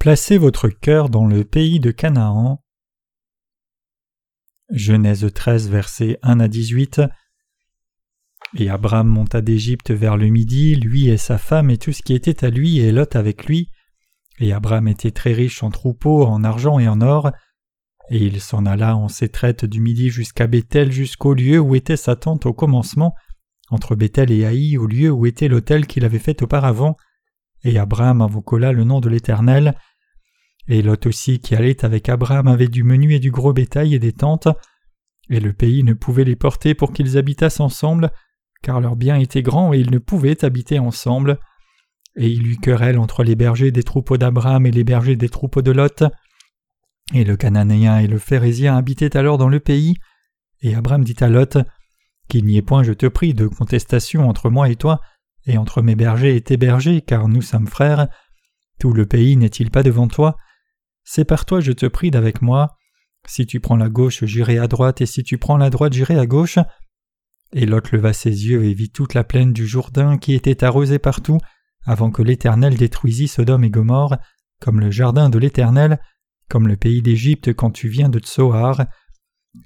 Placez votre cœur dans le pays de Canaan. Genèse 13, versets 1 à 18. Et Abraham monta d'Égypte vers le midi, lui et sa femme et tout ce qui était à lui, et Lot avec lui. Et Abraham était très riche en troupeaux, en argent et en or. Et il s'en alla en ses traites du midi jusqu'à Bethel, jusqu'au lieu où était sa tente au commencement, entre Bethel et Haï, au lieu où était l'autel qu'il avait fait auparavant. Et Abraham invoqua le nom de l'Éternel. Et Lot aussi qui allait avec Abraham avait du menu et du gros bétail et des tentes. Et le pays ne pouvait les porter pour qu'ils habitassent ensemble, car leurs biens étaient grands et ils ne pouvaient habiter ensemble. Et il eut querelle entre les bergers des troupeaux d'Abraham et les bergers des troupeaux de Lot. Et le Cananéen et le Phérézien habitaient alors dans le pays. Et Abraham dit à Lot Qu'il n'y ait point, je te prie, de contestation entre moi et toi, et entre mes bergers et tes bergers, car nous sommes frères. Tout le pays n'est-il pas devant toi? C'est par toi, je te prie, d'avec moi. Si tu prends la gauche, j'irai à droite, et si tu prends la droite, j'irai à gauche. Et Lot leva ses yeux et vit toute la plaine du Jourdain qui était arrosée partout, avant que l'Éternel détruisît Sodome et Gomorre, comme le jardin de l'Éternel, comme le pays d'Égypte quand tu viens de Tsoar.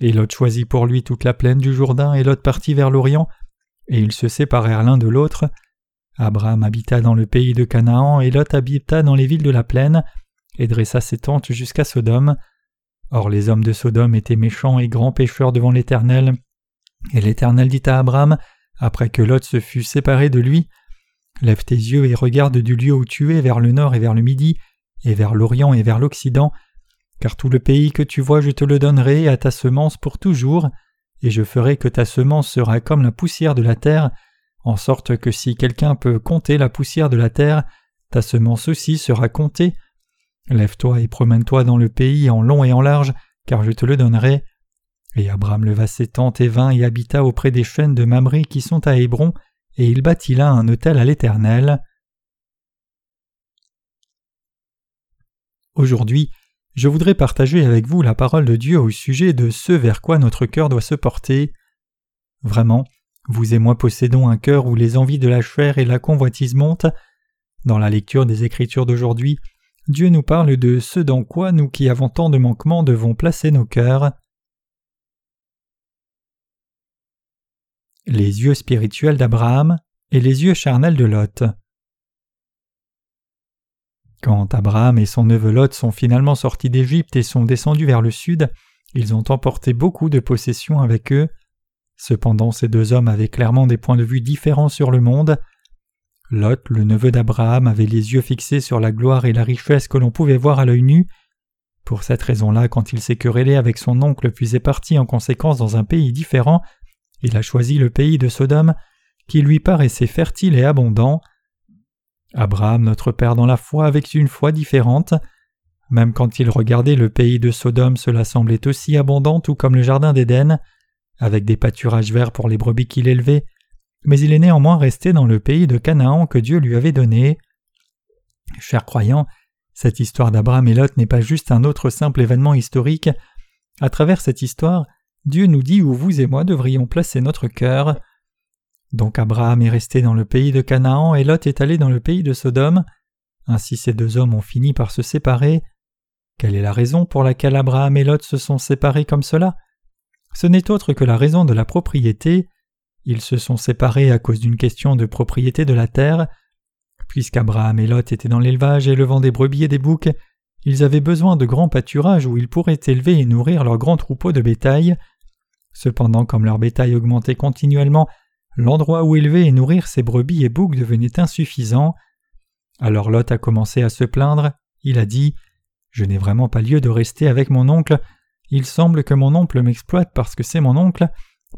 Et Lot choisit pour lui toute la plaine du Jourdain, et Lot partit vers l'Orient, et ils se séparèrent l'un de l'autre. Abraham habita dans le pays de Canaan, et Lot habita dans les villes de la plaine, et dressa ses tentes jusqu'à Sodome. Or les hommes de Sodome étaient méchants et grands pécheurs devant l'Éternel. Et l'Éternel dit à Abraham, après que Lot se fut séparé de lui, Lève tes yeux et regarde du lieu où tu es vers le nord et vers le midi, et vers l'Orient et vers l'Occident, car tout le pays que tu vois je te le donnerai à ta semence pour toujours, et je ferai que ta semence sera comme la poussière de la terre, en sorte que si quelqu'un peut compter la poussière de la terre, ta semence aussi sera comptée. Lève-toi et promène-toi dans le pays en long et en large, car je te le donnerai. Et Abraham leva ses tentes et vint et habita auprès des chênes de Mamré qui sont à Hébron, et il bâtit là un autel à l'Éternel. Aujourd'hui, je voudrais partager avec vous la parole de Dieu au sujet de ce vers quoi notre cœur doit se porter. Vraiment, vous et moi possédons un cœur où les envies de la chair et la convoitise montent. Dans la lecture des Écritures d'aujourd'hui, Dieu nous parle de ce dans quoi nous qui avons tant de manquements devons placer nos cœurs. Les yeux spirituels d'Abraham et les yeux charnels de Lot. Quand Abraham et son neveu Lot sont finalement sortis d'Égypte et sont descendus vers le sud, ils ont emporté beaucoup de possessions avec eux. Cependant, ces deux hommes avaient clairement des points de vue différents sur le monde. Lot, le neveu d'Abraham, avait les yeux fixés sur la gloire et la richesse que l'on pouvait voir à l'œil nu. Pour cette raison-là, quand il s'est querellé avec son oncle puis est parti en conséquence dans un pays différent, il a choisi le pays de Sodome, qui lui paraissait fertile et abondant. Abraham, notre Père dans la foi, avec une foi différente. Même quand il regardait le pays de Sodome, cela semblait aussi abondant, tout comme le jardin d'Éden, avec des pâturages verts pour les brebis qu'il élevait, mais il est néanmoins resté dans le pays de Canaan que Dieu lui avait donné. Chers croyants, cette histoire d'Abraham et Lot n'est pas juste un autre simple événement historique. À travers cette histoire, Dieu nous dit où vous et moi devrions placer notre cœur. Donc Abraham est resté dans le pays de Canaan et Lot est allé dans le pays de Sodome. Ainsi ces deux hommes ont fini par se séparer. Quelle est la raison pour laquelle Abraham et Lot se sont séparés comme cela? Ce n'est autre que la raison de la propriété. Ils se sont séparés à cause d'une question de propriété de la terre. Puisqu'Abraham et Lot étaient dans l'élevage élevant des brebis et des boucs, ils avaient besoin de grands pâturages où ils pourraient élever et nourrir leurs grands troupeaux de bétail. Cependant, comme leur bétail augmentait continuellement, l'endroit où élever et nourrir ses brebis et boucs devenait insuffisant. Alors Lot a commencé à se plaindre, il a dit Je n'ai vraiment pas lieu de rester avec mon oncle, il semble que mon oncle m'exploite parce que c'est mon oncle,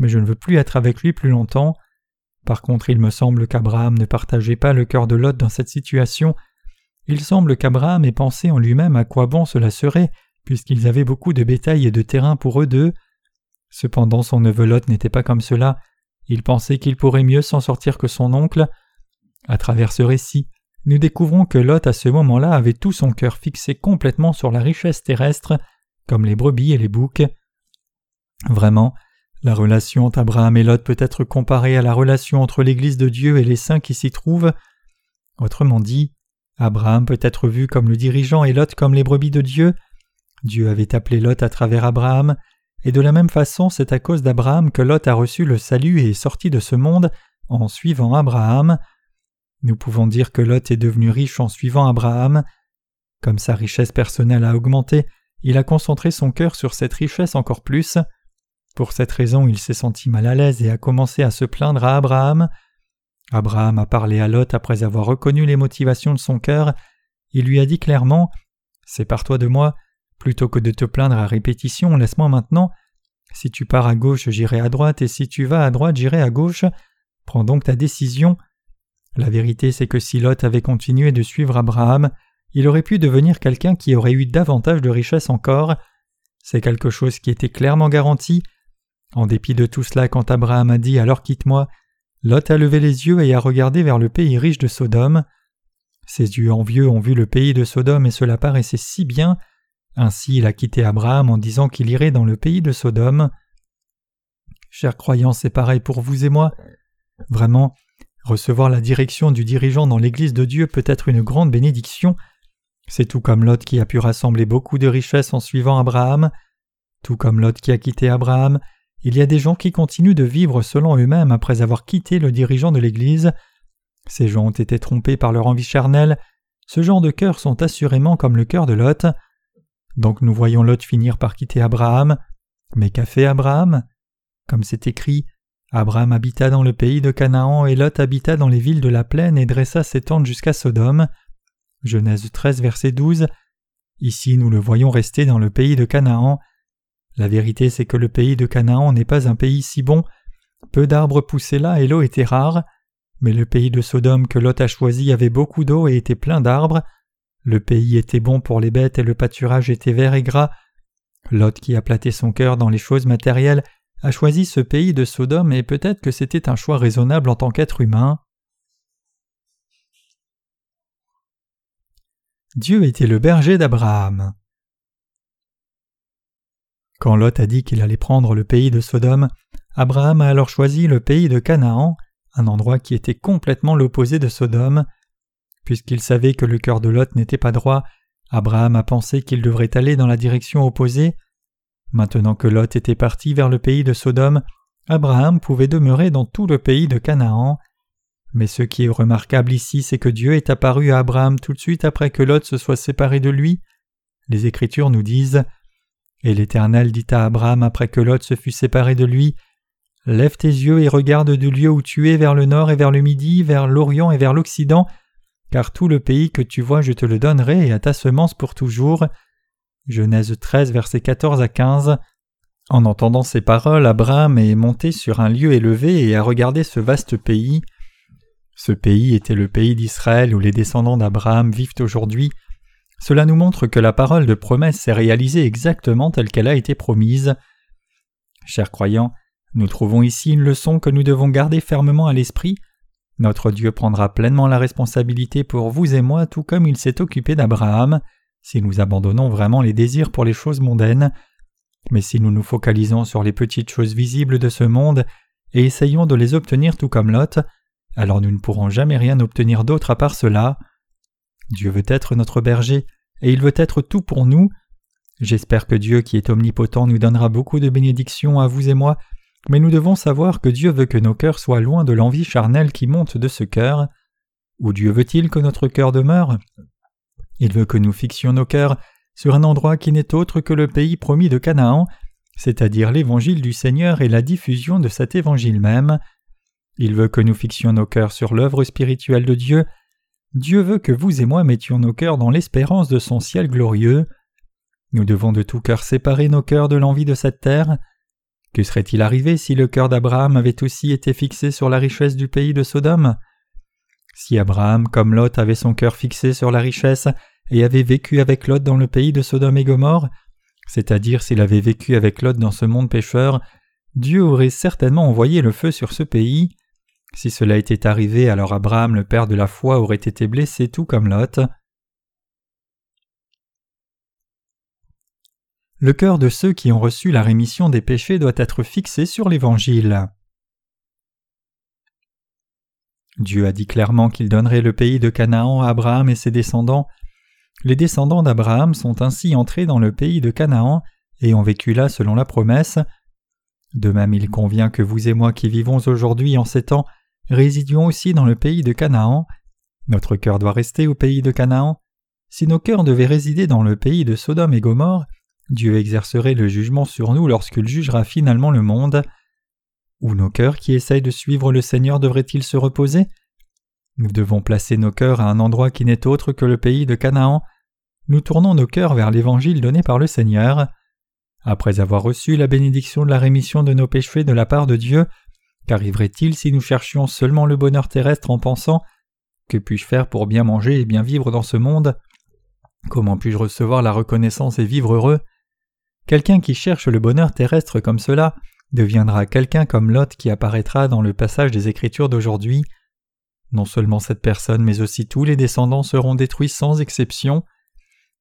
mais je ne veux plus être avec lui plus longtemps. Par contre, il me semble qu'Abraham ne partageait pas le cœur de Lot dans cette situation. Il semble qu'Abraham ait pensé en lui-même à quoi bon cela serait, puisqu'ils avaient beaucoup de bétail et de terrain pour eux deux. Cependant, son neveu Lot n'était pas comme cela. Il pensait qu'il pourrait mieux s'en sortir que son oncle. À travers ce récit, nous découvrons que Lot à ce moment-là avait tout son cœur fixé complètement sur la richesse terrestre, comme les brebis et les boucs. Vraiment, la relation entre Abraham et Lot peut être comparée à la relation entre l'Église de Dieu et les saints qui s'y trouvent. Autrement dit, Abraham peut être vu comme le dirigeant et Lot comme les brebis de Dieu. Dieu avait appelé Lot à travers Abraham, et de la même façon c'est à cause d'Abraham que Lot a reçu le salut et est sorti de ce monde en suivant Abraham. Nous pouvons dire que Lot est devenu riche en suivant Abraham. Comme sa richesse personnelle a augmenté, il a concentré son cœur sur cette richesse encore plus. Pour cette raison, il s'est senti mal à l'aise et a commencé à se plaindre à Abraham. Abraham a parlé à Lot après avoir reconnu les motivations de son cœur. Il lui a dit clairement Sépare-toi de moi, plutôt que de te plaindre à répétition, laisse-moi maintenant. Si tu pars à gauche, j'irai à droite, et si tu vas à droite, j'irai à gauche. Prends donc ta décision. La vérité, c'est que si Lot avait continué de suivre Abraham, il aurait pu devenir quelqu'un qui aurait eu davantage de richesse encore. C'est quelque chose qui était clairement garanti. En dépit de tout cela, quand Abraham a dit Alors quitte-moi, Lot a levé les yeux et a regardé vers le pays riche de Sodome. Ses yeux envieux ont vu le pays de Sodome et cela paraissait si bien. Ainsi il a quitté Abraham en disant qu'il irait dans le pays de Sodome. Chers croyants, c'est pareil pour vous et moi. Vraiment, recevoir la direction du dirigeant dans l'Église de Dieu peut être une grande bénédiction. C'est tout comme Lot qui a pu rassembler beaucoup de richesses en suivant Abraham. Tout comme Lot qui a quitté Abraham, il y a des gens qui continuent de vivre selon eux-mêmes après avoir quitté le dirigeant de l'Église. Ces gens ont été trompés par leur envie charnelle. Ce genre de cœurs sont assurément comme le cœur de Lot. Donc nous voyons Lot finir par quitter Abraham. Mais qu'a fait Abraham? Comme c'est écrit, Abraham habita dans le pays de Canaan et Lot habita dans les villes de la plaine et dressa ses tentes jusqu'à Sodome. Genèse 13, verset 12. Ici nous le voyons rester dans le pays de Canaan. La vérité c'est que le pays de Canaan n'est pas un pays si bon. Peu d'arbres poussaient là et l'eau était rare. Mais le pays de Sodome que Lot a choisi avait beaucoup d'eau et était plein d'arbres. Le pays était bon pour les bêtes et le pâturage était vert et gras. Lot qui a platé son cœur dans les choses matérielles a choisi ce pays de Sodome et peut-être que c'était un choix raisonnable en tant qu'être humain. Dieu était le berger d'Abraham. Quand Lot a dit qu'il allait prendre le pays de Sodome, Abraham a alors choisi le pays de Canaan, un endroit qui était complètement l'opposé de Sodome. Puisqu'il savait que le cœur de Lot n'était pas droit, Abraham a pensé qu'il devrait aller dans la direction opposée, Maintenant que Lot était parti vers le pays de Sodome, Abraham pouvait demeurer dans tout le pays de Canaan. Mais ce qui est remarquable ici, c'est que Dieu est apparu à Abraham tout de suite après que Lot se soit séparé de lui. Les Écritures nous disent Et l'Éternel dit à Abraham après que Lot se fut séparé de lui Lève tes yeux et regarde du lieu où tu es vers le nord et vers le midi, vers l'Orient et vers l'Occident, car tout le pays que tu vois je te le donnerai et à ta semence pour toujours. Genèse 13, versets 14 à 15. En entendant ces paroles, Abraham est monté sur un lieu élevé et a regardé ce vaste pays. Ce pays était le pays d'Israël où les descendants d'Abraham vivent aujourd'hui. Cela nous montre que la parole de promesse s'est réalisée exactement telle qu'elle a été promise. Chers croyants, nous trouvons ici une leçon que nous devons garder fermement à l'esprit. Notre Dieu prendra pleinement la responsabilité pour vous et moi tout comme il s'est occupé d'Abraham si nous abandonnons vraiment les désirs pour les choses mondaines, mais si nous nous focalisons sur les petites choses visibles de ce monde et essayons de les obtenir tout comme Lot, alors nous ne pourrons jamais rien obtenir d'autre à part cela. Dieu veut être notre berger, et il veut être tout pour nous. J'espère que Dieu qui est omnipotent nous donnera beaucoup de bénédictions à vous et moi, mais nous devons savoir que Dieu veut que nos cœurs soient loin de l'envie charnelle qui monte de ce cœur. Où Dieu veut-il que notre cœur demeure? Il veut que nous fixions nos cœurs sur un endroit qui n'est autre que le pays promis de Canaan, c'est-à-dire l'évangile du Seigneur et la diffusion de cet évangile même. Il veut que nous fixions nos cœurs sur l'œuvre spirituelle de Dieu. Dieu veut que vous et moi mettions nos cœurs dans l'espérance de son ciel glorieux. Nous devons de tout cœur séparer nos cœurs de l'envie de cette terre. Que serait-il arrivé si le cœur d'Abraham avait aussi été fixé sur la richesse du pays de Sodome? Si Abraham, comme Lot, avait son cœur fixé sur la richesse et avait vécu avec Lot dans le pays de Sodome et Gomorre, c'est-à-dire s'il avait vécu avec Lot dans ce monde pécheur, Dieu aurait certainement envoyé le feu sur ce pays. Si cela était arrivé, alors Abraham, le père de la foi, aurait été blessé tout comme Lot. Le cœur de ceux qui ont reçu la rémission des péchés doit être fixé sur l'Évangile. Dieu a dit clairement qu'il donnerait le pays de Canaan à Abraham et ses descendants. Les descendants d'Abraham sont ainsi entrés dans le pays de Canaan et ont vécu là selon la promesse. De même il convient que vous et moi qui vivons aujourd'hui en ces temps résidions aussi dans le pays de Canaan. Notre cœur doit rester au pays de Canaan. Si nos cœurs devaient résider dans le pays de Sodome et Gomorre, Dieu exercerait le jugement sur nous lorsqu'il jugera finalement le monde. Où nos cœurs qui essayent de suivre le Seigneur devraient-ils se reposer? Nous devons placer nos cœurs à un endroit qui n'est autre que le pays de Canaan. Nous tournons nos cœurs vers l'évangile donné par le Seigneur. Après avoir reçu la bénédiction de la rémission de nos péchés de la part de Dieu, qu'arriverait-il si nous cherchions seulement le bonheur terrestre en pensant Que puis-je faire pour bien manger et bien vivre dans ce monde? Comment puis-je recevoir la reconnaissance et vivre heureux? Quelqu'un qui cherche le bonheur terrestre comme cela deviendra quelqu'un comme Lot qui apparaîtra dans le passage des Écritures d'aujourd'hui. Non seulement cette personne, mais aussi tous les descendants seront détruits sans exception.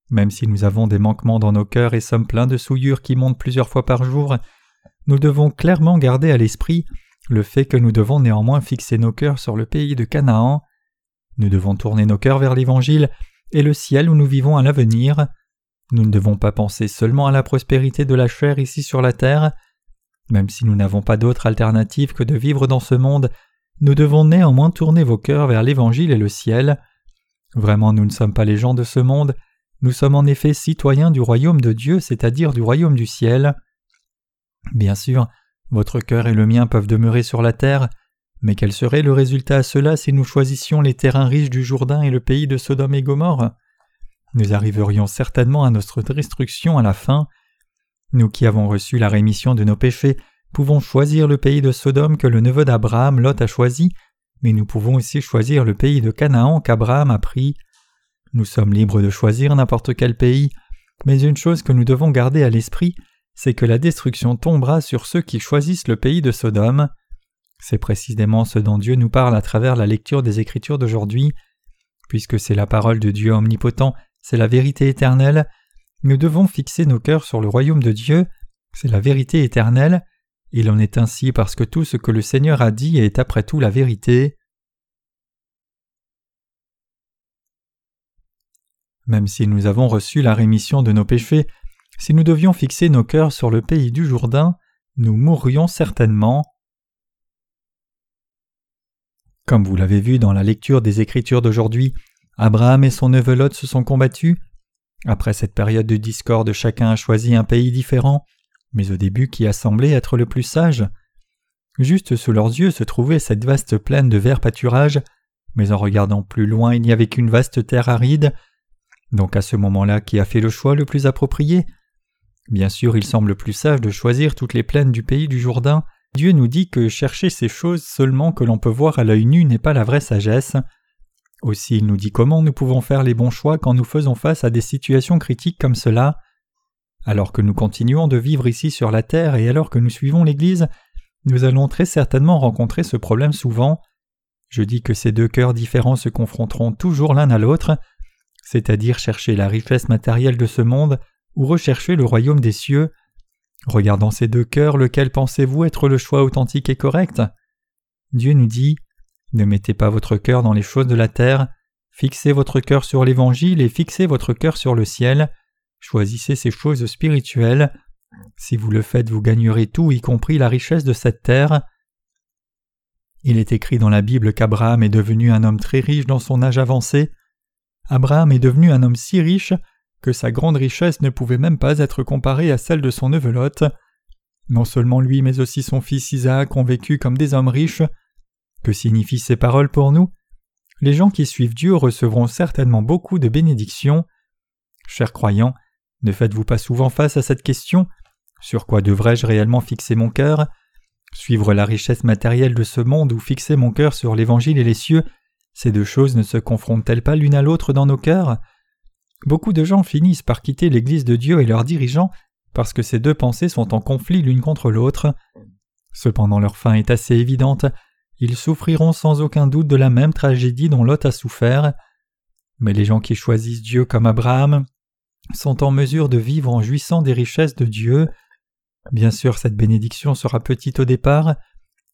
Même si nous avons des manquements dans nos cœurs et sommes pleins de souillures qui montent plusieurs fois par jour, nous devons clairement garder à l'esprit le fait que nous devons néanmoins fixer nos cœurs sur le pays de Canaan. Nous devons tourner nos cœurs vers l'Évangile et le ciel où nous vivons à l'avenir. Nous ne devons pas penser seulement à la prospérité de la chair ici sur la terre. Même si nous n'avons pas d'autre alternative que de vivre dans ce monde, nous devons néanmoins tourner vos cœurs vers l'Évangile et le ciel. Vraiment nous ne sommes pas les gens de ce monde, nous sommes en effet citoyens du royaume de Dieu, c'est-à-dire du royaume du ciel. Bien sûr, votre cœur et le mien peuvent demeurer sur la terre, mais quel serait le résultat à cela si nous choisissions les terrains riches du Jourdain et le pays de Sodome et Gomorre? Nous arriverions certainement à notre destruction à la fin. Nous qui avons reçu la rémission de nos péchés pouvons choisir le pays de Sodome que le neveu d'Abraham, Lot, a choisi, mais nous pouvons aussi choisir le pays de Canaan qu'Abraham a pris. Nous sommes libres de choisir n'importe quel pays, mais une chose que nous devons garder à l'esprit, c'est que la destruction tombera sur ceux qui choisissent le pays de Sodome. C'est précisément ce dont Dieu nous parle à travers la lecture des Écritures d'aujourd'hui. Puisque c'est la parole de Dieu omnipotent c'est la vérité éternelle. Nous devons fixer nos cœurs sur le royaume de Dieu, c'est la vérité éternelle. Il en est ainsi parce que tout ce que le Seigneur a dit est après tout la vérité. Même si nous avons reçu la rémission de nos péchés, si nous devions fixer nos cœurs sur le pays du Jourdain, nous mourrions certainement. Comme vous l'avez vu dans la lecture des Écritures d'aujourd'hui, Abraham et son neveu Lot se sont combattus. Après cette période de discorde, chacun a choisi un pays différent, mais au début qui a semblé être le plus sage. Juste sous leurs yeux se trouvait cette vaste plaine de verts pâturages, mais en regardant plus loin il n'y avait qu'une vaste terre aride. Donc à ce moment-là, qui a fait le choix le plus approprié? Bien sûr, il semble plus sage de choisir toutes les plaines du pays du Jourdain. Dieu nous dit que chercher ces choses seulement que l'on peut voir à l'œil nu n'est pas la vraie sagesse. Aussi il nous dit comment nous pouvons faire les bons choix quand nous faisons face à des situations critiques comme cela. Alors que nous continuons de vivre ici sur la terre et alors que nous suivons l'Église, nous allons très certainement rencontrer ce problème souvent. Je dis que ces deux cœurs différents se confronteront toujours l'un à l'autre, c'est-à-dire chercher la richesse matérielle de ce monde ou rechercher le royaume des cieux. Regardant ces deux cœurs, lequel pensez-vous être le choix authentique et correct? Dieu nous dit ne mettez pas votre cœur dans les choses de la terre, fixez votre cœur sur l'Évangile et fixez votre cœur sur le ciel, choisissez ces choses spirituelles. Si vous le faites, vous gagnerez tout, y compris la richesse de cette terre. Il est écrit dans la Bible qu'Abraham est devenu un homme très riche dans son âge avancé. Abraham est devenu un homme si riche que sa grande richesse ne pouvait même pas être comparée à celle de son neveu Lot. Non seulement lui, mais aussi son fils Isaac ont vécu comme des hommes riches, que signifient ces paroles pour nous? Les gens qui suivent Dieu recevront certainement beaucoup de bénédictions. Chers croyants, ne faites-vous pas souvent face à cette question? Sur quoi devrais-je réellement fixer mon cœur? Suivre la richesse matérielle de ce monde ou fixer mon cœur sur l'Évangile et les cieux, ces deux choses ne se confrontent-elles pas l'une à l'autre dans nos cœurs? Beaucoup de gens finissent par quitter l'Église de Dieu et leurs dirigeants parce que ces deux pensées sont en conflit l'une contre l'autre. Cependant leur fin est assez évidente, ils souffriront sans aucun doute de la même tragédie dont Lot a souffert. Mais les gens qui choisissent Dieu comme Abraham sont en mesure de vivre en jouissant des richesses de Dieu. Bien sûr, cette bénédiction sera petite au départ.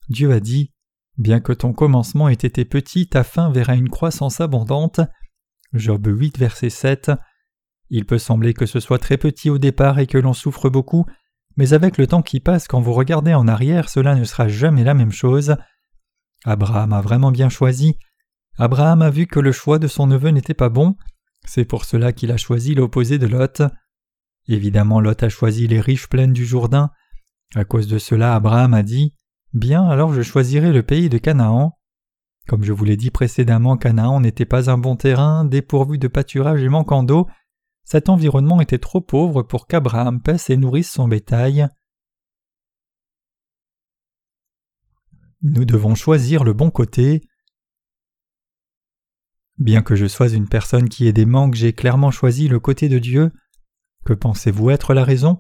Dieu a dit Bien que ton commencement ait été petit, ta fin verra une croissance abondante. Job 8, verset 7. Il peut sembler que ce soit très petit au départ et que l'on souffre beaucoup, mais avec le temps qui passe, quand vous regardez en arrière, cela ne sera jamais la même chose. Abraham a vraiment bien choisi. Abraham a vu que le choix de son neveu n'était pas bon. C'est pour cela qu'il a choisi l'opposé de Lot. Évidemment, Lot a choisi les riches plaines du Jourdain. À cause de cela, Abraham a dit Bien, alors je choisirai le pays de Canaan. Comme je vous l'ai dit précédemment, Canaan n'était pas un bon terrain, dépourvu de pâturage et manquant d'eau. Cet environnement était trop pauvre pour qu'Abraham paisse et nourrisse son bétail. Nous devons choisir le bon côté. Bien que je sois une personne qui ait des manques, j'ai clairement choisi le côté de Dieu. Que pensez-vous être la raison?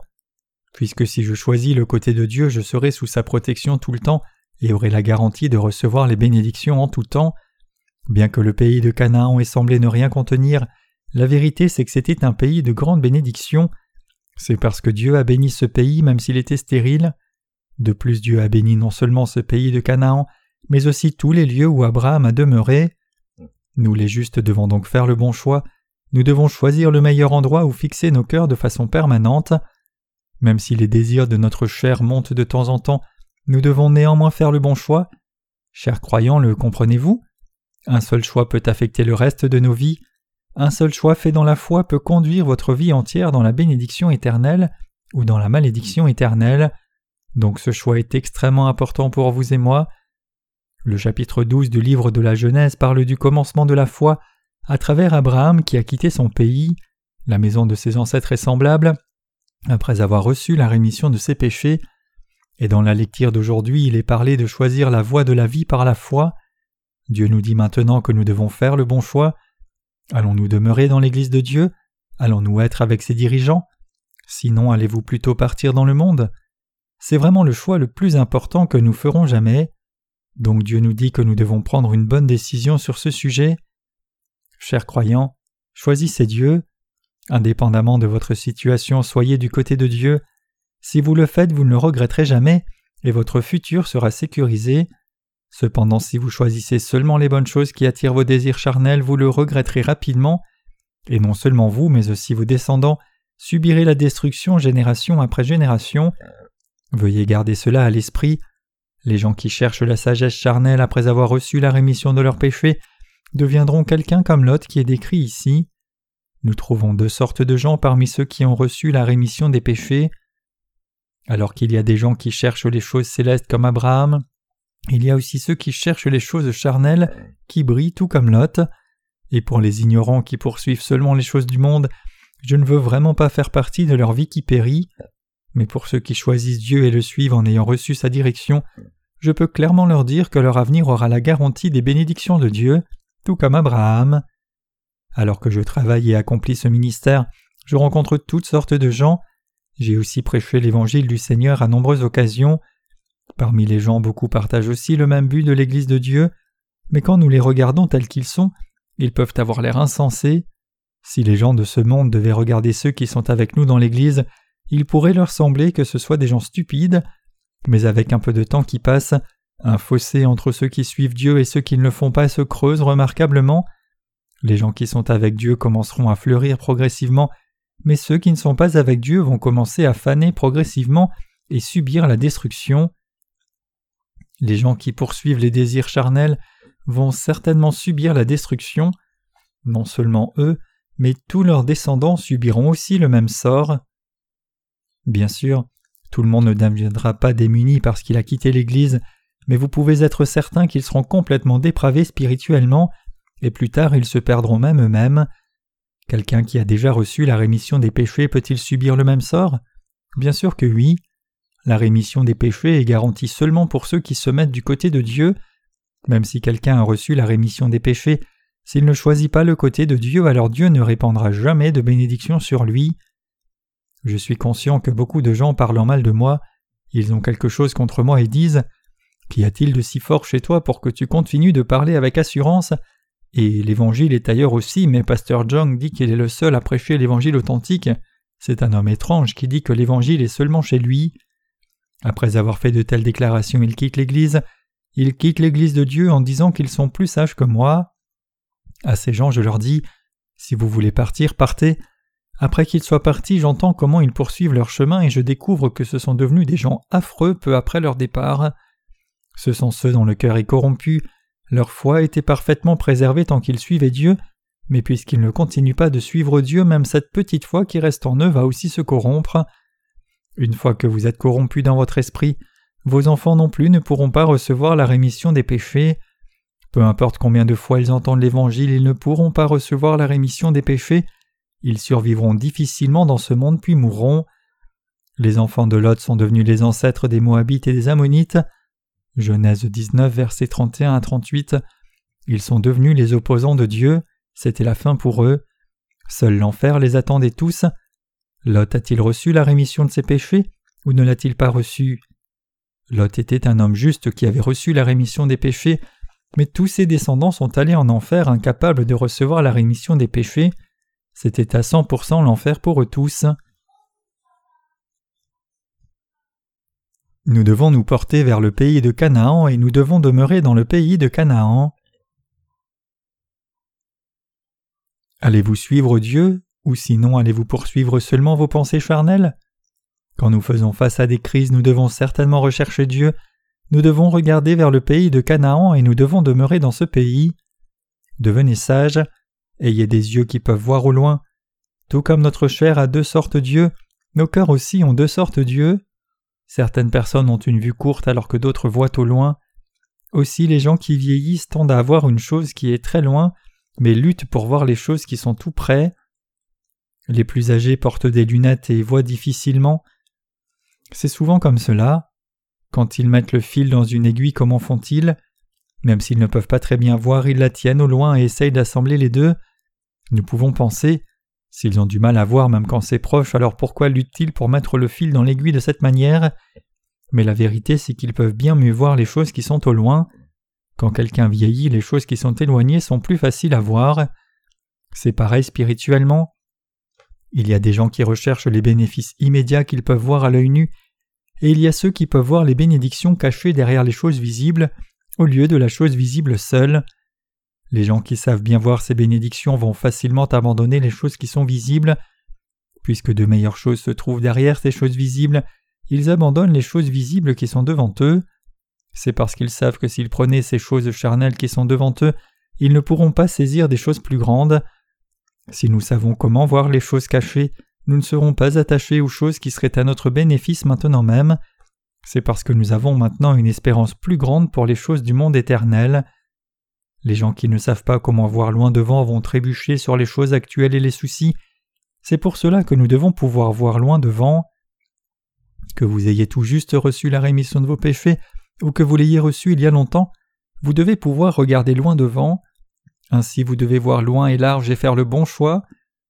Puisque si je choisis le côté de Dieu, je serai sous sa protection tout le temps et aurai la garantie de recevoir les bénédictions en tout temps. Bien que le pays de Canaan ait semblé ne rien contenir, la vérité c'est que c'était un pays de grande bénédiction. C'est parce que Dieu a béni ce pays même s'il était stérile. De plus Dieu a béni non seulement ce pays de Canaan, mais aussi tous les lieux où Abraham a demeuré. Nous les justes devons donc faire le bon choix, nous devons choisir le meilleur endroit où fixer nos cœurs de façon permanente. Même si les désirs de notre chair montent de temps en temps, nous devons néanmoins faire le bon choix. Chers croyants, le comprenez-vous? Un seul choix peut affecter le reste de nos vies. Un seul choix fait dans la foi peut conduire votre vie entière dans la bénédiction éternelle ou dans la malédiction éternelle. Donc ce choix est extrêmement important pour vous et moi. Le chapitre 12 du livre de la Genèse parle du commencement de la foi à travers Abraham qui a quitté son pays, la maison de ses ancêtres est semblable, après avoir reçu la rémission de ses péchés, et dans la lecture d'aujourd'hui il est parlé de choisir la voie de la vie par la foi. Dieu nous dit maintenant que nous devons faire le bon choix. Allons-nous demeurer dans l'Église de Dieu? Allons-nous être avec ses dirigeants? Sinon allez-vous plutôt partir dans le monde? C'est vraiment le choix le plus important que nous ferons jamais. Donc Dieu nous dit que nous devons prendre une bonne décision sur ce sujet. Chers croyants, choisissez Dieu. Indépendamment de votre situation, soyez du côté de Dieu. Si vous le faites, vous ne le regretterez jamais, et votre futur sera sécurisé. Cependant, si vous choisissez seulement les bonnes choses qui attirent vos désirs charnels, vous le regretterez rapidement, et non seulement vous, mais aussi vos descendants subirez la destruction génération après génération. Veuillez garder cela à l'esprit. Les gens qui cherchent la sagesse charnelle après avoir reçu la rémission de leurs péchés deviendront quelqu'un comme Lot qui est décrit ici. Nous trouvons deux sortes de gens parmi ceux qui ont reçu la rémission des péchés. Alors qu'il y a des gens qui cherchent les choses célestes comme Abraham, il y a aussi ceux qui cherchent les choses charnelles qui brillent tout comme Lot. Et pour les ignorants qui poursuivent seulement les choses du monde, je ne veux vraiment pas faire partie de leur vie qui périt. Mais pour ceux qui choisissent Dieu et le suivent en ayant reçu sa direction, je peux clairement leur dire que leur avenir aura la garantie des bénédictions de Dieu, tout comme Abraham. Alors que je travaille et accomplis ce ministère, je rencontre toutes sortes de gens. J'ai aussi prêché l'évangile du Seigneur à nombreuses occasions. Parmi les gens, beaucoup partagent aussi le même but de l'Église de Dieu, mais quand nous les regardons tels qu'ils sont, ils peuvent avoir l'air insensés. Si les gens de ce monde devaient regarder ceux qui sont avec nous dans l'Église, il pourrait leur sembler que ce soit des gens stupides, mais avec un peu de temps qui passe, un fossé entre ceux qui suivent Dieu et ceux qui ne le font pas se creuse remarquablement. Les gens qui sont avec Dieu commenceront à fleurir progressivement, mais ceux qui ne sont pas avec Dieu vont commencer à faner progressivement et subir la destruction. Les gens qui poursuivent les désirs charnels vont certainement subir la destruction. Non seulement eux, mais tous leurs descendants subiront aussi le même sort. Bien sûr, tout le monde ne deviendra pas démuni parce qu'il a quitté l'Église, mais vous pouvez être certain qu'ils seront complètement dépravés spirituellement, et plus tard ils se perdront même eux-mêmes. Quelqu'un qui a déjà reçu la rémission des péchés peut-il subir le même sort? Bien sûr que oui. La rémission des péchés est garantie seulement pour ceux qui se mettent du côté de Dieu. Même si quelqu'un a reçu la rémission des péchés, s'il ne choisit pas le côté de Dieu, alors Dieu ne répandra jamais de bénédiction sur lui. Je suis conscient que beaucoup de gens parlent en mal de moi, ils ont quelque chose contre moi et disent Qu'y a-t-il de si fort chez toi pour que tu continues de parler avec assurance? Et l'évangile est ailleurs aussi, mais Pasteur Jung dit qu'il est le seul à prêcher l'évangile authentique. C'est un homme étrange qui dit que l'évangile est seulement chez lui. Après avoir fait de telles déclarations, il quitte l'Église. ils quittent l'Église de Dieu en disant qu'ils sont plus sages que moi. À ces gens je leur dis Si vous voulez partir, partez. Après qu'ils soient partis, j'entends comment ils poursuivent leur chemin et je découvre que ce sont devenus des gens affreux peu après leur départ. Ce sont ceux dont le cœur est corrompu, leur foi était parfaitement préservée tant qu'ils suivaient Dieu, mais puisqu'ils ne continuent pas de suivre Dieu, même cette petite foi qui reste en eux va aussi se corrompre. Une fois que vous êtes corrompu dans votre esprit, vos enfants non plus ne pourront pas recevoir la rémission des péchés. Peu importe combien de fois ils entendent l'Évangile, ils ne pourront pas recevoir la rémission des péchés, ils survivront difficilement dans ce monde puis mourront. Les enfants de Lot sont devenus les ancêtres des Moabites et des Ammonites. Genèse 19, versets 31 à 38. Ils sont devenus les opposants de Dieu, c'était la fin pour eux. Seul l'enfer les attendait tous. Lot a-t-il reçu la rémission de ses péchés ou ne l'a-t-il pas reçu? Lot était un homme juste qui avait reçu la rémission des péchés, mais tous ses descendants sont allés en enfer incapables de recevoir la rémission des péchés. C'était à cent pour cent l'enfer pour eux tous. Nous devons nous porter vers le pays de Canaan et nous devons demeurer dans le pays de Canaan. Allez-vous suivre Dieu ou sinon allez-vous poursuivre seulement vos pensées charnelles? Quand nous faisons face à des crises, nous devons certainement rechercher Dieu, nous devons regarder vers le pays de Canaan et nous devons demeurer dans ce pays. Devenez sages, ayez des yeux qui peuvent voir au loin. Tout comme notre chair a deux sortes d'yeux, nos cœurs aussi ont deux sortes d'yeux. Certaines personnes ont une vue courte alors que d'autres voient au loin. Aussi les gens qui vieillissent tendent à avoir une chose qui est très loin, mais luttent pour voir les choses qui sont tout près. Les plus âgés portent des lunettes et voient difficilement. C'est souvent comme cela. Quand ils mettent le fil dans une aiguille, comment font-ils? Même s'ils ne peuvent pas très bien voir, ils la tiennent au loin et essayent d'assembler les deux. Nous pouvons penser S'ils ont du mal à voir même quand c'est proche, alors pourquoi luttent-ils pour mettre le fil dans l'aiguille de cette manière? Mais la vérité, c'est qu'ils peuvent bien mieux voir les choses qui sont au loin. Quand quelqu'un vieillit, les choses qui sont éloignées sont plus faciles à voir. C'est pareil spirituellement. Il y a des gens qui recherchent les bénéfices immédiats qu'ils peuvent voir à l'œil nu, et il y a ceux qui peuvent voir les bénédictions cachées derrière les choses visibles, au lieu de la chose visible seule. Les gens qui savent bien voir ces bénédictions vont facilement abandonner les choses qui sont visibles. Puisque de meilleures choses se trouvent derrière ces choses visibles, ils abandonnent les choses visibles qui sont devant eux. C'est parce qu'ils savent que s'ils prenaient ces choses charnelles qui sont devant eux, ils ne pourront pas saisir des choses plus grandes. Si nous savons comment voir les choses cachées, nous ne serons pas attachés aux choses qui seraient à notre bénéfice maintenant même. C'est parce que nous avons maintenant une espérance plus grande pour les choses du monde éternel. Les gens qui ne savent pas comment voir loin devant vont trébucher sur les choses actuelles et les soucis. C'est pour cela que nous devons pouvoir voir loin devant. Que vous ayez tout juste reçu la rémission de vos péchés, ou que vous l'ayez reçu il y a longtemps, vous devez pouvoir regarder loin devant. Ainsi vous devez voir loin et large et faire le bon choix.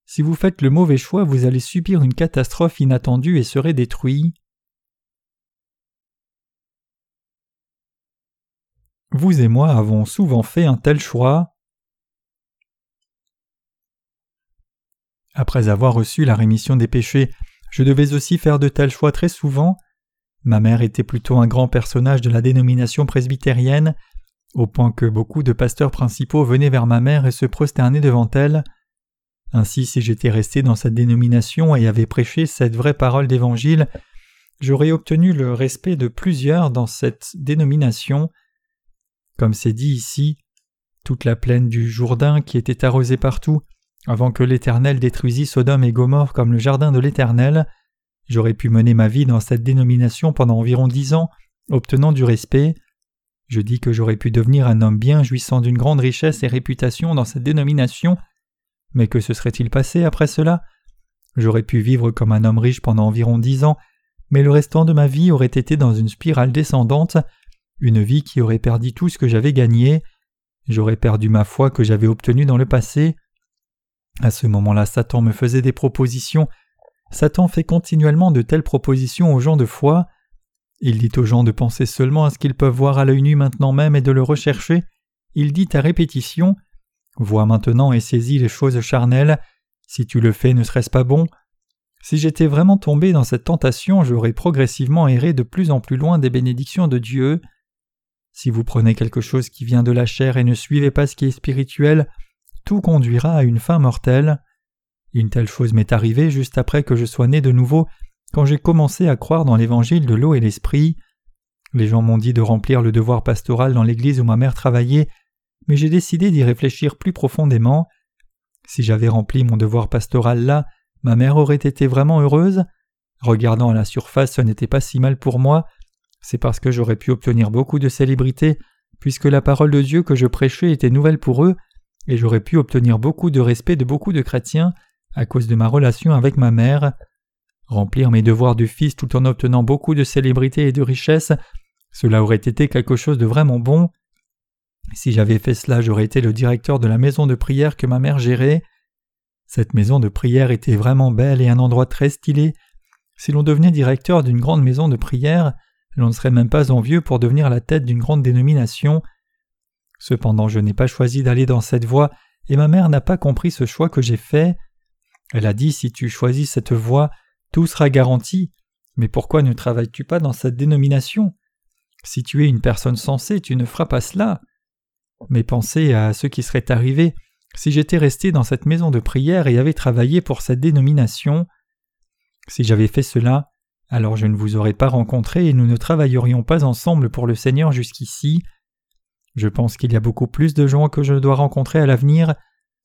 Si vous faites le mauvais choix, vous allez subir une catastrophe inattendue et serez détruit. Vous et moi avons souvent fait un tel choix. Après avoir reçu la rémission des péchés, je devais aussi faire de tels choix très souvent. Ma mère était plutôt un grand personnage de la dénomination presbytérienne, au point que beaucoup de pasteurs principaux venaient vers ma mère et se prosternaient devant elle. Ainsi, si j'étais resté dans cette dénomination et avais prêché cette vraie parole d'évangile, j'aurais obtenu le respect de plusieurs dans cette dénomination. Comme c'est dit ici, toute la plaine du Jourdain qui était arrosée partout, avant que l'Éternel détruisît Sodome et Gomorre comme le jardin de l'Éternel, j'aurais pu mener ma vie dans cette dénomination pendant environ dix ans, obtenant du respect. Je dis que j'aurais pu devenir un homme bien jouissant d'une grande richesse et réputation dans cette dénomination, mais que se serait-il passé après cela? J'aurais pu vivre comme un homme riche pendant environ dix ans, mais le restant de ma vie aurait été dans une spirale descendante une vie qui aurait perdu tout ce que j'avais gagné, j'aurais perdu ma foi que j'avais obtenue dans le passé. À ce moment-là, Satan me faisait des propositions. Satan fait continuellement de telles propositions aux gens de foi. Il dit aux gens de penser seulement à ce qu'ils peuvent voir à l'œil nu maintenant même et de le rechercher. Il dit à répétition Vois maintenant et saisis les choses charnelles. Si tu le fais, ne serait-ce pas bon? Si j'étais vraiment tombé dans cette tentation, j'aurais progressivement erré de plus en plus loin des bénédictions de Dieu. Si vous prenez quelque chose qui vient de la chair et ne suivez pas ce qui est spirituel, tout conduira à une fin mortelle. Une telle chose m'est arrivée juste après que je sois né de nouveau, quand j'ai commencé à croire dans l'évangile de l'eau et l'esprit. Les gens m'ont dit de remplir le devoir pastoral dans l'église où ma mère travaillait, mais j'ai décidé d'y réfléchir plus profondément. Si j'avais rempli mon devoir pastoral là, ma mère aurait été vraiment heureuse. Regardant à la surface, ce n'était pas si mal pour moi. C'est parce que j'aurais pu obtenir beaucoup de célébrité, puisque la parole de Dieu que je prêchais était nouvelle pour eux, et j'aurais pu obtenir beaucoup de respect de beaucoup de chrétiens à cause de ma relation avec ma mère. Remplir mes devoirs de fils tout en obtenant beaucoup de célébrité et de richesse, cela aurait été quelque chose de vraiment bon. Si j'avais fait cela, j'aurais été le directeur de la maison de prière que ma mère gérait. Cette maison de prière était vraiment belle et un endroit très stylé. Si l'on devenait directeur d'une grande maison de prière, l'on ne serait même pas envieux pour devenir la tête d'une grande dénomination. Cependant, je n'ai pas choisi d'aller dans cette voie, et ma mère n'a pas compris ce choix que j'ai fait. Elle a dit si tu choisis cette voie, tout sera garanti. Mais pourquoi ne travailles-tu pas dans cette dénomination? Si tu es une personne sensée, tu ne feras pas cela. Mais pensez à ce qui serait arrivé si j'étais resté dans cette maison de prière et avais travaillé pour cette dénomination. Si j'avais fait cela, alors je ne vous aurais pas rencontré et nous ne travaillerions pas ensemble pour le Seigneur jusqu'ici. Je pense qu'il y a beaucoup plus de gens que je dois rencontrer à l'avenir.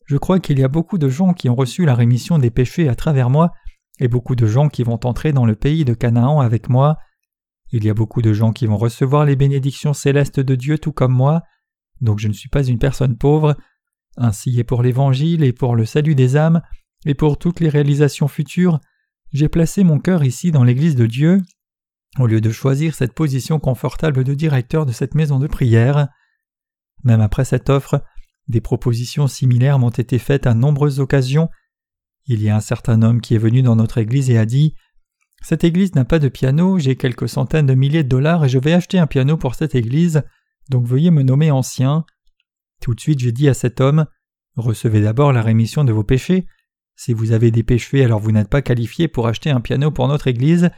Je crois qu'il y a beaucoup de gens qui ont reçu la rémission des péchés à travers moi, et beaucoup de gens qui vont entrer dans le pays de Canaan avec moi. Il y a beaucoup de gens qui vont recevoir les bénédictions célestes de Dieu tout comme moi, donc je ne suis pas une personne pauvre. Ainsi et pour l'Évangile et pour le salut des âmes, et pour toutes les réalisations futures, j'ai placé mon cœur ici dans l'Église de Dieu, au lieu de choisir cette position confortable de directeur de cette maison de prière. Même après cette offre, des propositions similaires m'ont été faites à nombreuses occasions. Il y a un certain homme qui est venu dans notre Église et a dit Cette Église n'a pas de piano, j'ai quelques centaines de milliers de dollars et je vais acheter un piano pour cette Église, donc veuillez me nommer ancien. Tout de suite j'ai dit à cet homme Recevez d'abord la rémission de vos péchés, si vous avez des péchés, alors vous n'êtes pas qualifié pour acheter un piano pour notre Église,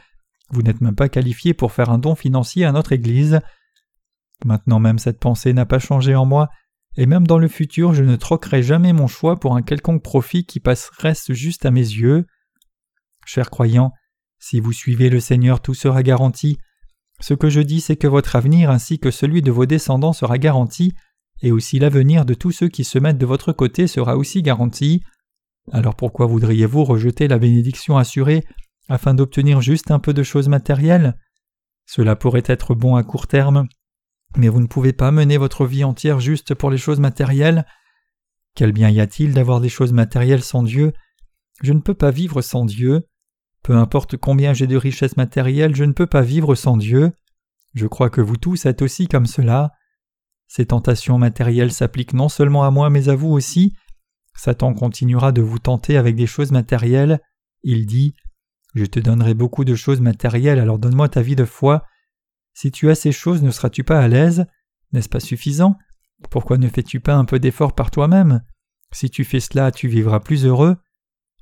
vous n'êtes même pas qualifié pour faire un don financier à notre Église. Maintenant même cette pensée n'a pas changé en moi, et même dans le futur je ne troquerai jamais mon choix pour un quelconque profit qui passe reste juste à mes yeux. Chers croyants, si vous suivez le Seigneur tout sera garanti. Ce que je dis c'est que votre avenir ainsi que celui de vos descendants sera garanti, et aussi l'avenir de tous ceux qui se mettent de votre côté sera aussi garanti. Alors pourquoi voudriez-vous rejeter la bénédiction assurée afin d'obtenir juste un peu de choses matérielles? Cela pourrait être bon à court terme, mais vous ne pouvez pas mener votre vie entière juste pour les choses matérielles. Quel bien y a-t-il d'avoir des choses matérielles sans Dieu? Je ne peux pas vivre sans Dieu. Peu importe combien j'ai de richesses matérielles, je ne peux pas vivre sans Dieu. Je crois que vous tous êtes aussi comme cela. Ces tentations matérielles s'appliquent non seulement à moi mais à vous aussi, Satan continuera de vous tenter avec des choses matérielles. Il dit Je te donnerai beaucoup de choses matérielles, alors donne-moi ta vie de foi. Si tu as ces choses, ne seras-tu pas à l'aise? N'est-ce pas suffisant? Pourquoi ne fais-tu pas un peu d'effort par toi-même? Si tu fais cela, tu vivras plus heureux.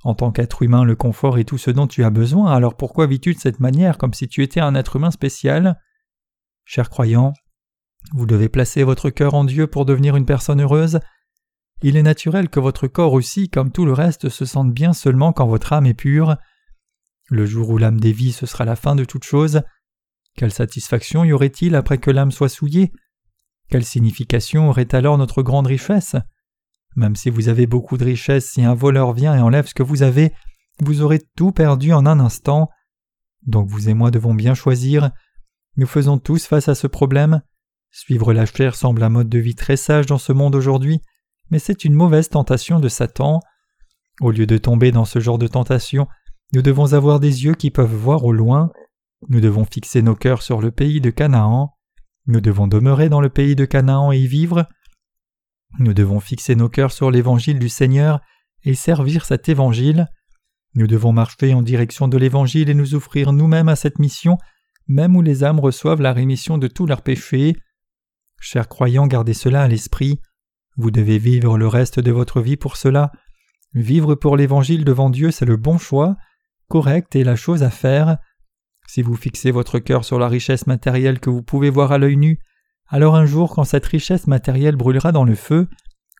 En tant qu'être humain, le confort est tout ce dont tu as besoin, alors pourquoi vis-tu de cette manière comme si tu étais un être humain spécial? Chers croyants, vous devez placer votre cœur en Dieu pour devenir une personne heureuse. Il est naturel que votre corps aussi, comme tout le reste, se sente bien seulement quand votre âme est pure. Le jour où l'âme dévie, ce sera la fin de toute chose. Quelle satisfaction y aurait-il après que l'âme soit souillée? Quelle signification aurait alors notre grande richesse? Même si vous avez beaucoup de richesse, si un voleur vient et enlève ce que vous avez, vous aurez tout perdu en un instant. Donc vous et moi devons bien choisir. Nous faisons tous face à ce problème. Suivre la chair semble un mode de vie très sage dans ce monde aujourd'hui mais c'est une mauvaise tentation de Satan. Au lieu de tomber dans ce genre de tentation, nous devons avoir des yeux qui peuvent voir au loin, nous devons fixer nos cœurs sur le pays de Canaan, nous devons demeurer dans le pays de Canaan et y vivre, nous devons fixer nos cœurs sur l'évangile du Seigneur et servir cet évangile, nous devons marcher en direction de l'évangile et nous offrir nous-mêmes à cette mission, même où les âmes reçoivent la rémission de tous leurs péchés. Chers croyants, gardez cela à l'esprit. Vous devez vivre le reste de votre vie pour cela. Vivre pour l'Évangile devant Dieu, c'est le bon choix, correct et la chose à faire. Si vous fixez votre cœur sur la richesse matérielle que vous pouvez voir à l'œil nu, alors un jour quand cette richesse matérielle brûlera dans le feu,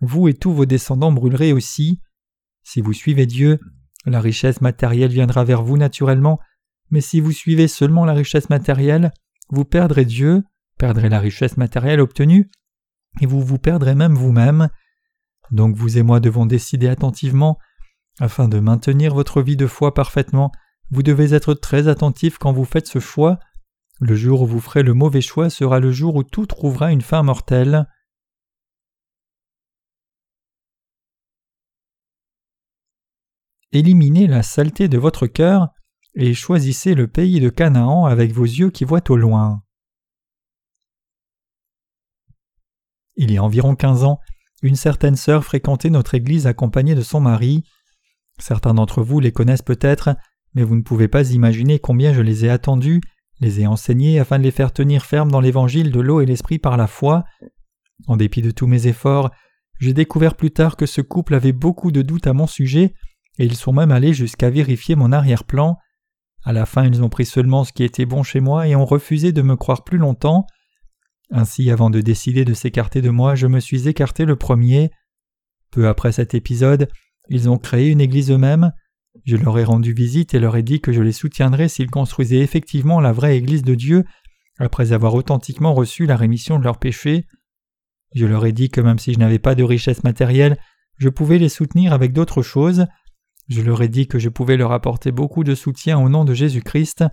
vous et tous vos descendants brûlerez aussi. Si vous suivez Dieu, la richesse matérielle viendra vers vous naturellement, mais si vous suivez seulement la richesse matérielle, vous perdrez Dieu, perdrez la richesse matérielle obtenue, et vous vous perdrez même vous-même. Donc vous et moi devons décider attentivement. Afin de maintenir votre vie de foi parfaitement, vous devez être très attentif quand vous faites ce choix. Le jour où vous ferez le mauvais choix sera le jour où tout trouvera une fin mortelle. Éliminez la saleté de votre cœur et choisissez le pays de Canaan avec vos yeux qui voient au loin. Il y a environ quinze ans, une certaine sœur fréquentait notre église accompagnée de son mari. Certains d'entre vous les connaissent peut-être, mais vous ne pouvez pas imaginer combien je les ai attendus, les ai enseignés afin de les faire tenir fermes dans l'évangile de l'eau et l'esprit par la foi. En dépit de tous mes efforts, j'ai découvert plus tard que ce couple avait beaucoup de doutes à mon sujet, et ils sont même allés jusqu'à vérifier mon arrière-plan. À la fin, ils ont pris seulement ce qui était bon chez moi et ont refusé de me croire plus longtemps. Ainsi, avant de décider de s'écarter de moi, je me suis écarté le premier. Peu après cet épisode, ils ont créé une église eux-mêmes. Je leur ai rendu visite et leur ai dit que je les soutiendrais s'ils construisaient effectivement la vraie église de Dieu, après avoir authentiquement reçu la rémission de leurs péchés. Je leur ai dit que même si je n'avais pas de richesse matérielle, je pouvais les soutenir avec d'autres choses. Je leur ai dit que je pouvais leur apporter beaucoup de soutien au nom de Jésus-Christ.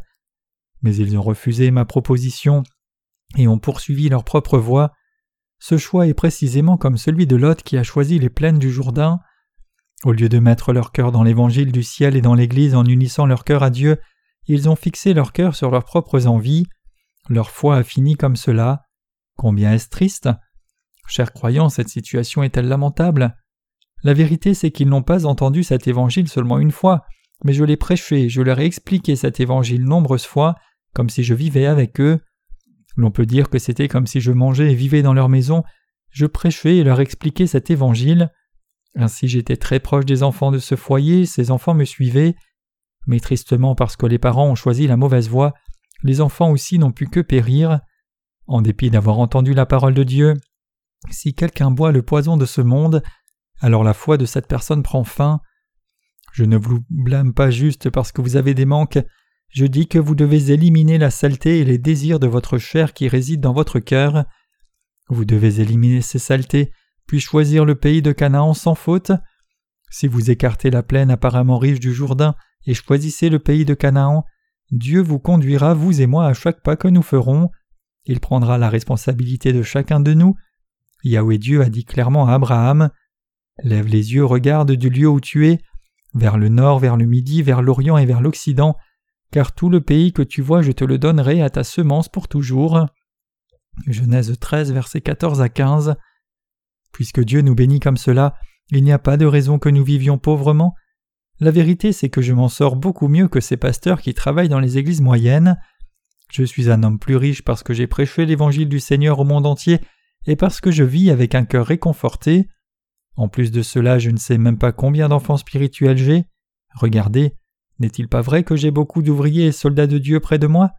Mais ils ont refusé ma proposition et ont poursuivi leur propre voie. Ce choix est précisément comme celui de Lot qui a choisi les plaines du Jourdain. Au lieu de mettre leur cœur dans l'évangile du ciel et dans l'Église en unissant leur cœur à Dieu, ils ont fixé leur cœur sur leurs propres envies. Leur foi a fini comme cela. Combien est-ce triste? Chers croyants, cette situation est-elle lamentable? La vérité, c'est qu'ils n'ont pas entendu cet évangile seulement une fois, mais je l'ai prêché, je leur ai expliqué cet évangile nombreuses fois, comme si je vivais avec eux. L'on peut dire que c'était comme si je mangeais et vivais dans leur maison, je prêchais et leur expliquais cet évangile. Ainsi j'étais très proche des enfants de ce foyer, ces enfants me suivaient. Mais tristement parce que les parents ont choisi la mauvaise voie, les enfants aussi n'ont pu que périr. En dépit d'avoir entendu la parole de Dieu, si quelqu'un boit le poison de ce monde, alors la foi de cette personne prend fin. Je ne vous blâme pas juste parce que vous avez des manques, je dis que vous devez éliminer la saleté et les désirs de votre chair qui résident dans votre cœur. Vous devez éliminer ces saletés, puis choisir le pays de Canaan sans faute. Si vous écartez la plaine apparemment riche du Jourdain et choisissez le pays de Canaan, Dieu vous conduira, vous et moi, à chaque pas que nous ferons. Il prendra la responsabilité de chacun de nous. Yahweh Dieu a dit clairement à Abraham Lève les yeux, regarde du lieu où tu es, vers le nord, vers le midi, vers l'orient et vers l'occident, car tout le pays que tu vois je te le donnerai à ta semence pour toujours. Genèse 13, versets 14 à 15. Puisque Dieu nous bénit comme cela, il n'y a pas de raison que nous vivions pauvrement. La vérité, c'est que je m'en sors beaucoup mieux que ces pasteurs qui travaillent dans les églises moyennes. Je suis un homme plus riche parce que j'ai prêché l'évangile du Seigneur au monde entier et parce que je vis avec un cœur réconforté. En plus de cela, je ne sais même pas combien d'enfants spirituels j'ai. Regardez, n'est-il pas vrai que j'ai beaucoup d'ouvriers et soldats de Dieu près de moi?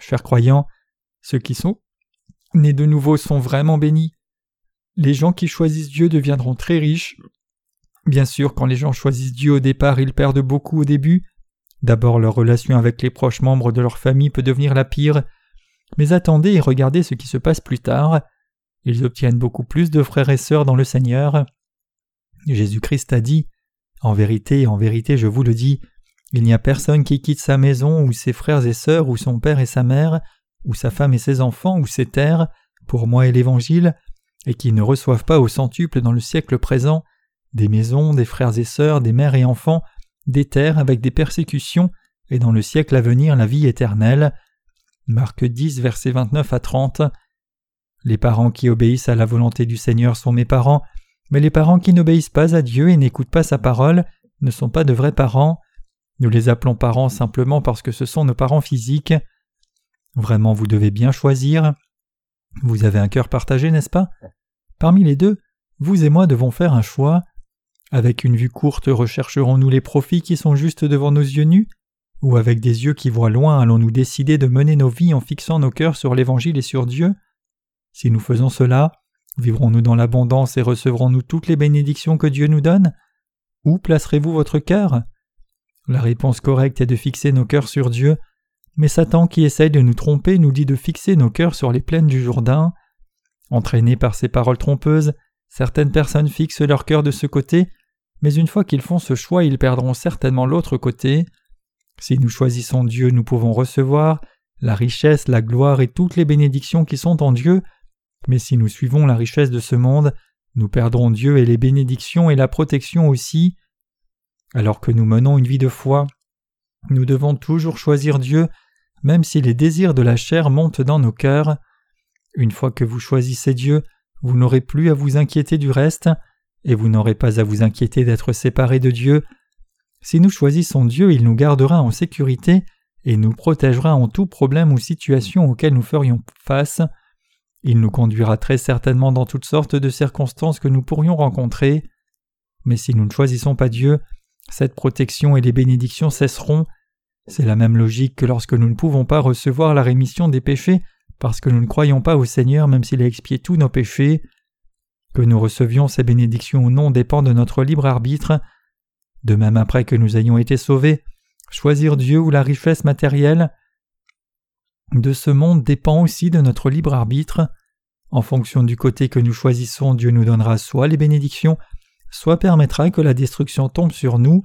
Chers croyants, ceux qui sont nés de nouveau sont vraiment bénis. Les gens qui choisissent Dieu deviendront très riches. Bien sûr, quand les gens choisissent Dieu au départ, ils perdent beaucoup au début. D'abord, leur relation avec les proches membres de leur famille peut devenir la pire. Mais attendez et regardez ce qui se passe plus tard. Ils obtiennent beaucoup plus de frères et sœurs dans le Seigneur. Jésus-Christ a dit En vérité, en vérité, je vous le dis, il n'y a personne qui quitte sa maison, ou ses frères et sœurs, ou son père et sa mère, ou sa femme et ses enfants, ou ses terres, pour moi et l'Évangile, et qui ne reçoivent pas au centuple dans le siècle présent des maisons, des frères et sœurs, des mères et enfants, des terres avec des persécutions, et dans le siècle à venir la vie éternelle. Marc 10, versets 29 à 30. Les parents qui obéissent à la volonté du Seigneur sont mes parents, mais les parents qui n'obéissent pas à Dieu et n'écoutent pas sa parole ne sont pas de vrais parents. Nous les appelons parents simplement parce que ce sont nos parents physiques. Vraiment, vous devez bien choisir. Vous avez un cœur partagé, n'est-ce pas? Parmi les deux, vous et moi devons faire un choix. Avec une vue courte, rechercherons-nous les profits qui sont juste devant nos yeux nus? Ou avec des yeux qui voient loin, allons-nous décider de mener nos vies en fixant nos cœurs sur l'Évangile et sur Dieu? Si nous faisons cela, vivrons-nous dans l'abondance et recevrons-nous toutes les bénédictions que Dieu nous donne? Où placerez-vous votre cœur? La réponse correcte est de fixer nos cœurs sur Dieu, mais Satan qui essaye de nous tromper nous dit de fixer nos cœurs sur les plaines du Jourdain. Entraînés par ces paroles trompeuses, certaines personnes fixent leur cœur de ce côté, mais une fois qu'ils font ce choix, ils perdront certainement l'autre côté. Si nous choisissons Dieu, nous pouvons recevoir la richesse, la gloire et toutes les bénédictions qui sont en Dieu, mais si nous suivons la richesse de ce monde, nous perdrons Dieu et les bénédictions et la protection aussi. Alors que nous menons une vie de foi, nous devons toujours choisir Dieu, même si les désirs de la chair montent dans nos cœurs. Une fois que vous choisissez Dieu, vous n'aurez plus à vous inquiéter du reste, et vous n'aurez pas à vous inquiéter d'être séparés de Dieu. Si nous choisissons Dieu, il nous gardera en sécurité et nous protégera en tout problème ou situation auquel nous ferions face. Il nous conduira très certainement dans toutes sortes de circonstances que nous pourrions rencontrer. Mais si nous ne choisissons pas Dieu, cette protection et les bénédictions cesseront. C'est la même logique que lorsque nous ne pouvons pas recevoir la rémission des péchés parce que nous ne croyons pas au Seigneur même s'il a expié tous nos péchés. Que nous recevions ces bénédictions ou non dépend de notre libre arbitre. De même après que nous ayons été sauvés, choisir Dieu ou la richesse matérielle de ce monde dépend aussi de notre libre arbitre. En fonction du côté que nous choisissons, Dieu nous donnera soit les bénédictions, soit permettra que la destruction tombe sur nous.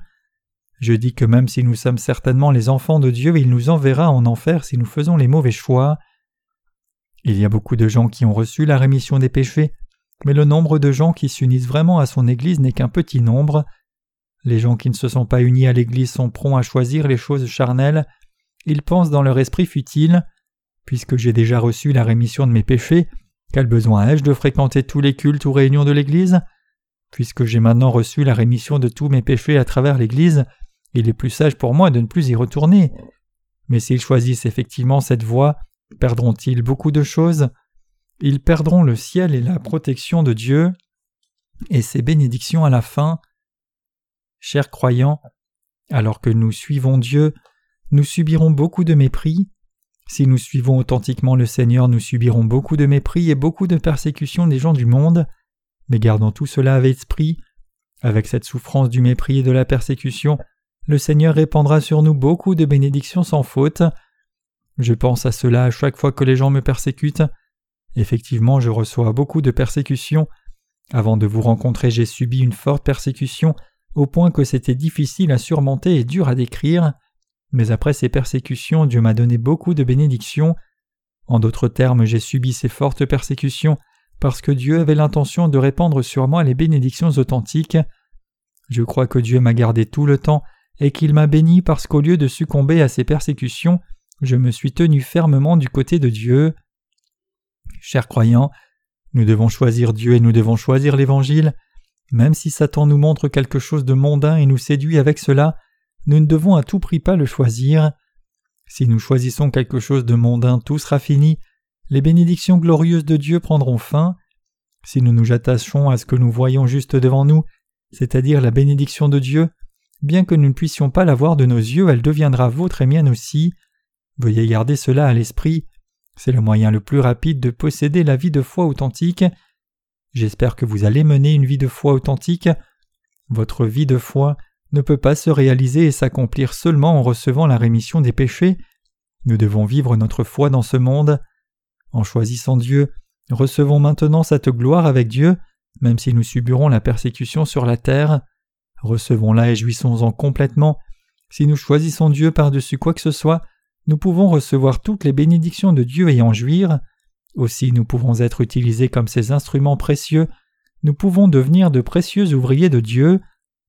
Je dis que même si nous sommes certainement les enfants de Dieu, il nous enverra en enfer si nous faisons les mauvais choix. Il y a beaucoup de gens qui ont reçu la rémission des péchés, mais le nombre de gens qui s'unissent vraiment à son Église n'est qu'un petit nombre. Les gens qui ne se sont pas unis à l'Église sont prompts à choisir les choses charnelles, ils pensent dans leur esprit futile Puisque j'ai déjà reçu la rémission de mes péchés, quel besoin ai-je de fréquenter tous les cultes ou réunions de l'Église? Puisque j'ai maintenant reçu la rémission de tous mes péchés à travers l'Église, il est plus sage pour moi de ne plus y retourner. Mais s'ils choisissent effectivement cette voie, perdront-ils beaucoup de choses? Ils perdront le ciel et la protection de Dieu et ses bénédictions à la fin. Chers croyants, alors que nous suivons Dieu, nous subirons beaucoup de mépris. Si nous suivons authentiquement le Seigneur, nous subirons beaucoup de mépris et beaucoup de persécutions des gens du monde. Mais gardons tout cela avec esprit. Avec cette souffrance du mépris et de la persécution, le Seigneur répandra sur nous beaucoup de bénédictions sans faute. Je pense à cela à chaque fois que les gens me persécutent. Effectivement, je reçois beaucoup de persécutions. Avant de vous rencontrer, j'ai subi une forte persécution, au point que c'était difficile à surmonter et dur à décrire. Mais après ces persécutions, Dieu m'a donné beaucoup de bénédictions. En d'autres termes, j'ai subi ces fortes persécutions parce que Dieu avait l'intention de répandre sur moi les bénédictions authentiques. Je crois que Dieu m'a gardé tout le temps et qu'il m'a béni parce qu'au lieu de succomber à ces persécutions, je me suis tenu fermement du côté de Dieu. Chers croyants, nous devons choisir Dieu et nous devons choisir l'Évangile. Même si Satan nous montre quelque chose de mondain et nous séduit avec cela, nous ne devons à tout prix pas le choisir. Si nous choisissons quelque chose de mondain, tout sera fini, les bénédictions glorieuses de Dieu prendront fin. Si nous nous attachons à ce que nous voyons juste devant nous, c'est-à-dire la bénédiction de Dieu, bien que nous ne puissions pas la voir de nos yeux, elle deviendra vôtre et mienne aussi. Veuillez garder cela à l'esprit. C'est le moyen le plus rapide de posséder la vie de foi authentique. J'espère que vous allez mener une vie de foi authentique. Votre vie de foi ne peut pas se réaliser et s'accomplir seulement en recevant la rémission des péchés. Nous devons vivre notre foi dans ce monde. En choisissant Dieu, recevons maintenant cette gloire avec Dieu, même si nous subirons la persécution sur la terre. Recevons-la et jouissons-en complètement. Si nous choisissons Dieu par-dessus quoi que ce soit, nous pouvons recevoir toutes les bénédictions de Dieu et en jouir. Aussi nous pouvons être utilisés comme ces instruments précieux, nous pouvons devenir de précieux ouvriers de Dieu,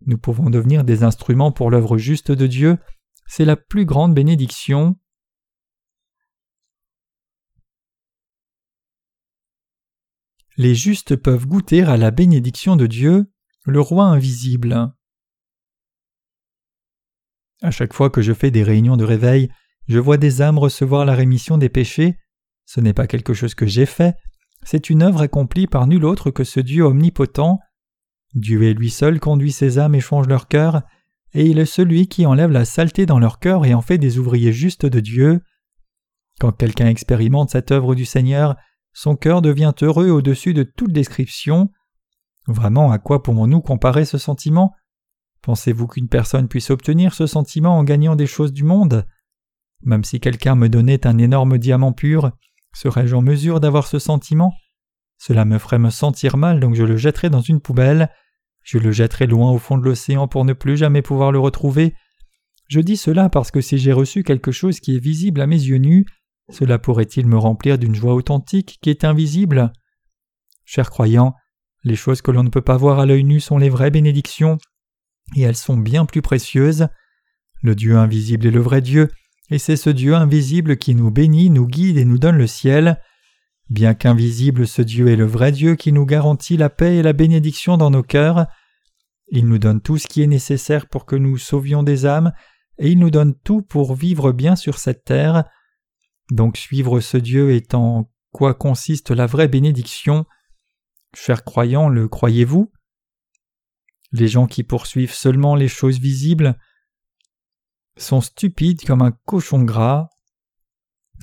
nous pouvons devenir des instruments pour l'œuvre juste de Dieu, c'est la plus grande bénédiction. Les justes peuvent goûter à la bénédiction de Dieu, le roi invisible. À chaque fois que je fais des réunions de réveil, je vois des âmes recevoir la rémission des péchés. Ce n'est pas quelque chose que j'ai fait, c'est une œuvre accomplie par nul autre que ce Dieu omnipotent. Dieu est lui seul conduit ces âmes et change leur cœur, et il est celui qui enlève la saleté dans leur cœur et en fait des ouvriers justes de Dieu. Quand quelqu'un expérimente cette œuvre du Seigneur, son cœur devient heureux au-dessus de toute description. Vraiment, à quoi pourrons-nous comparer ce sentiment? Pensez-vous qu'une personne puisse obtenir ce sentiment en gagnant des choses du monde? Même si quelqu'un me donnait un énorme diamant pur, serais-je en mesure d'avoir ce sentiment? Cela me ferait me sentir mal, donc je le jetterais dans une poubelle. Je le jetterais loin au fond de l'océan pour ne plus jamais pouvoir le retrouver. Je dis cela parce que si j'ai reçu quelque chose qui est visible à mes yeux nus, cela pourrait-il me remplir d'une joie authentique qui est invisible? Chers croyants, les choses que l'on ne peut pas voir à l'œil nu sont les vraies bénédictions, et elles sont bien plus précieuses. Le Dieu invisible est le vrai Dieu, et c'est ce Dieu invisible qui nous bénit, nous guide et nous donne le ciel. Bien qu'invisible, ce Dieu est le vrai Dieu qui nous garantit la paix et la bénédiction dans nos cœurs. Il nous donne tout ce qui est nécessaire pour que nous sauvions des âmes, et il nous donne tout pour vivre bien sur cette terre. Donc suivre ce Dieu est en quoi consiste la vraie bénédiction. Chers croyants, le croyez-vous? Les gens qui poursuivent seulement les choses visibles sont stupides comme un cochon gras.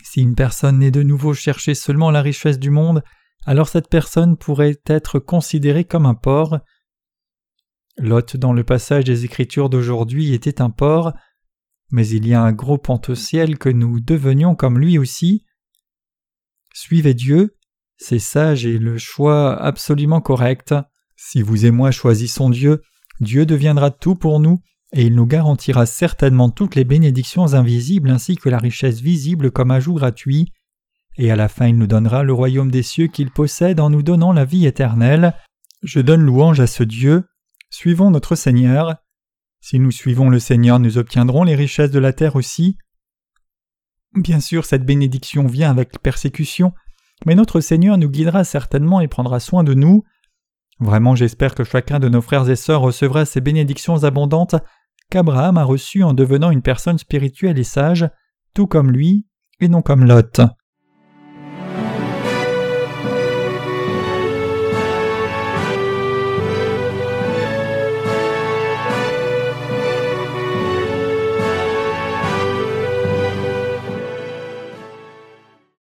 Si une personne n'est de nouveau chercher seulement la richesse du monde, alors cette personne pourrait être considérée comme un porc. Lot dans le passage des Écritures d'aujourd'hui était un porc, mais il y a un gros potentiel que nous devenions comme lui aussi. Suivez Dieu, c'est sage et le choix absolument correct. Si vous et moi choisissons Dieu, Dieu deviendra tout pour nous, et il nous garantira certainement toutes les bénédictions invisibles ainsi que la richesse visible comme ajout gratuit, et à la fin il nous donnera le royaume des cieux qu'il possède en nous donnant la vie éternelle. Je donne louange à ce Dieu. Suivons notre Seigneur. Si nous suivons le Seigneur, nous obtiendrons les richesses de la terre aussi. Bien sûr, cette bénédiction vient avec persécution, mais notre Seigneur nous guidera certainement et prendra soin de nous. Vraiment, j'espère que chacun de nos frères et sœurs recevra ces bénédictions abondantes qu'Abraham a reçues en devenant une personne spirituelle et sage, tout comme lui, et non comme Lot.